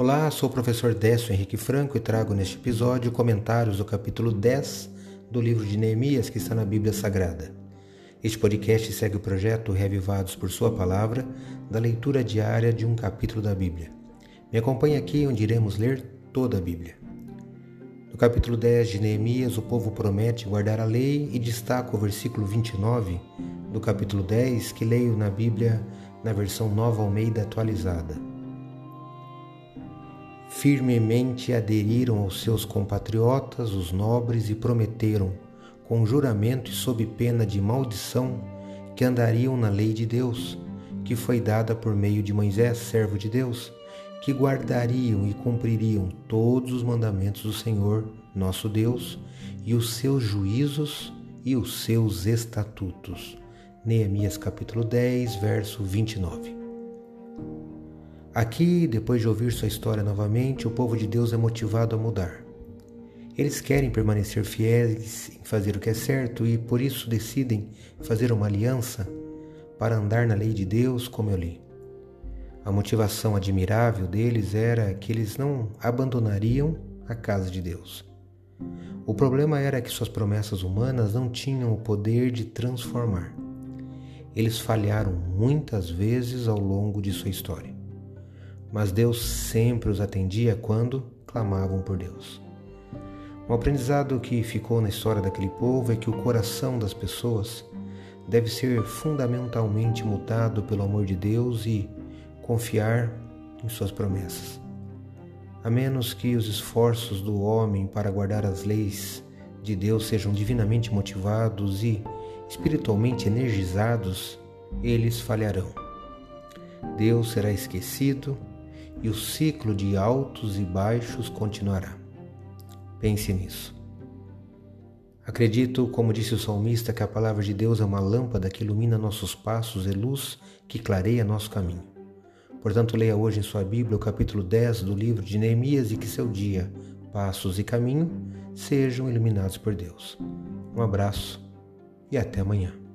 Olá, sou o professor Décio Henrique Franco e trago neste episódio comentários do capítulo 10 do livro de Neemias que está na Bíblia Sagrada. Este podcast segue o projeto Reavivados por Sua Palavra, da leitura diária de um capítulo da Bíblia. Me acompanhe aqui onde iremos ler toda a Bíblia. No capítulo 10 de Neemias, o povo promete guardar a lei e destaca o versículo 29 do capítulo 10 que leio na Bíblia na versão Nova Almeida atualizada firmemente aderiram aos seus compatriotas, os nobres, e prometeram, com juramento e sob pena de maldição, que andariam na lei de Deus, que foi dada por meio de Moisés, servo de Deus, que guardariam e cumpririam todos os mandamentos do Senhor, nosso Deus, e os seus juízos e os seus estatutos. Neemias capítulo 10, verso 29. Aqui, depois de ouvir sua história novamente, o povo de Deus é motivado a mudar. Eles querem permanecer fiéis em fazer o que é certo e por isso decidem fazer uma aliança para andar na lei de Deus, como eu li. A motivação admirável deles era que eles não abandonariam a casa de Deus. O problema era que suas promessas humanas não tinham o poder de transformar. Eles falharam muitas vezes ao longo de sua história mas Deus sempre os atendia quando clamavam por Deus. Um aprendizado que ficou na história daquele povo é que o coração das pessoas deve ser fundamentalmente mudado pelo amor de Deus e confiar em suas promessas. A menos que os esforços do homem para guardar as leis de Deus sejam divinamente motivados e espiritualmente energizados, eles falharão. Deus será esquecido e o ciclo de altos e baixos continuará. Pense nisso. Acredito, como disse o salmista, que a palavra de Deus é uma lâmpada que ilumina nossos passos e luz que clareia nosso caminho. Portanto, leia hoje em sua Bíblia o capítulo 10 do livro de Neemias e que seu dia, passos e caminho sejam iluminados por Deus. Um abraço e até amanhã.